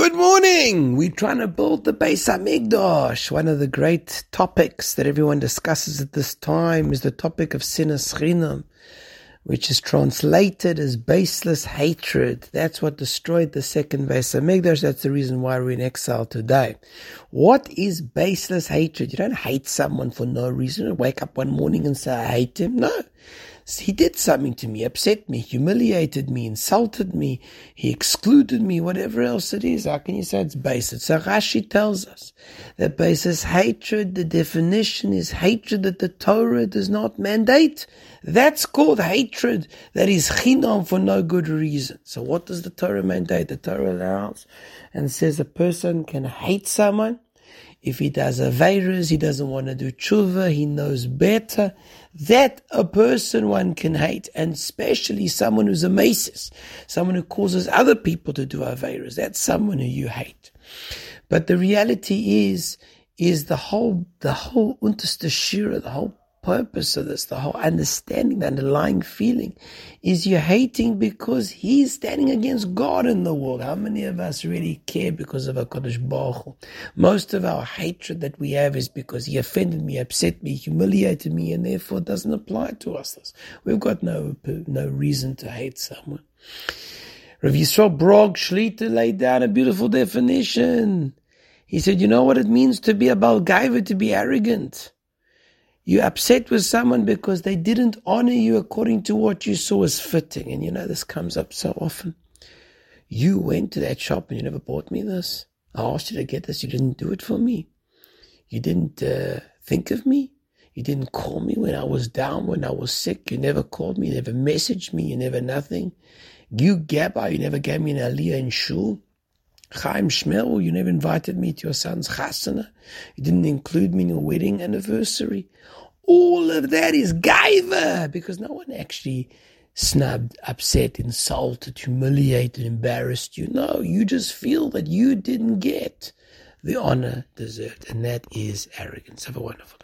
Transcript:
Good morning. We're trying to build the Beis Hamikdash. One of the great topics that everyone discusses at this time is the topic of sinas chinam, which is translated as baseless hatred. That's what destroyed the second Beis Hamikdash. That's the reason why we're in exile today. What is baseless hatred? You don't hate someone for no reason. Wake up one morning and say, I hate him. No. He did something to me, upset me, humiliated me, insulted me, he excluded me, whatever else it is. How can you say it's baseless? So Rashi tells us that baseless hatred, the definition is hatred that the Torah does not mandate. That's called hatred that is chinam for no good reason. So what does the Torah mandate? The Torah allows and says a person can hate someone if he does aveiros, he doesn't want to do tshuva, he knows better. That a person one can hate, and especially someone who's a masis, someone who causes other people to do aveiros. That's someone who you hate. But the reality is, is the whole, the whole unterste Shira, the whole purpose of this, the whole understanding, the underlying feeling, is you're hating because he's standing against God in the world. How many of us really care because of HaKadosh Baruch Hu? Most of our hatred that we have is because he offended me, upset me, humiliated me, and therefore doesn't apply to us. We've got no, no reason to hate someone. Rav Yisrael Brog Shlita laid down a beautiful definition. He said, you know what it means to be a Balgaiva, to be arrogant? You're upset with someone because they didn't honor you according to what you saw as fitting. And you know, this comes up so often. You went to that shop and you never bought me this. I asked you to get this. You didn't do it for me. You didn't uh, think of me. You didn't call me when I was down, when I was sick. You never called me. You never messaged me. You never nothing. You Gabba, you never gave me an aliyah in shul. Chaim Shmuel, you never invited me to your son's chasana. You didn't include me in your wedding anniversary. All of that is gaiva because no one actually snubbed, upset, insulted, humiliated, embarrassed you. No, you just feel that you didn't get the honor deserved, and that is arrogance. Have a wonderful day.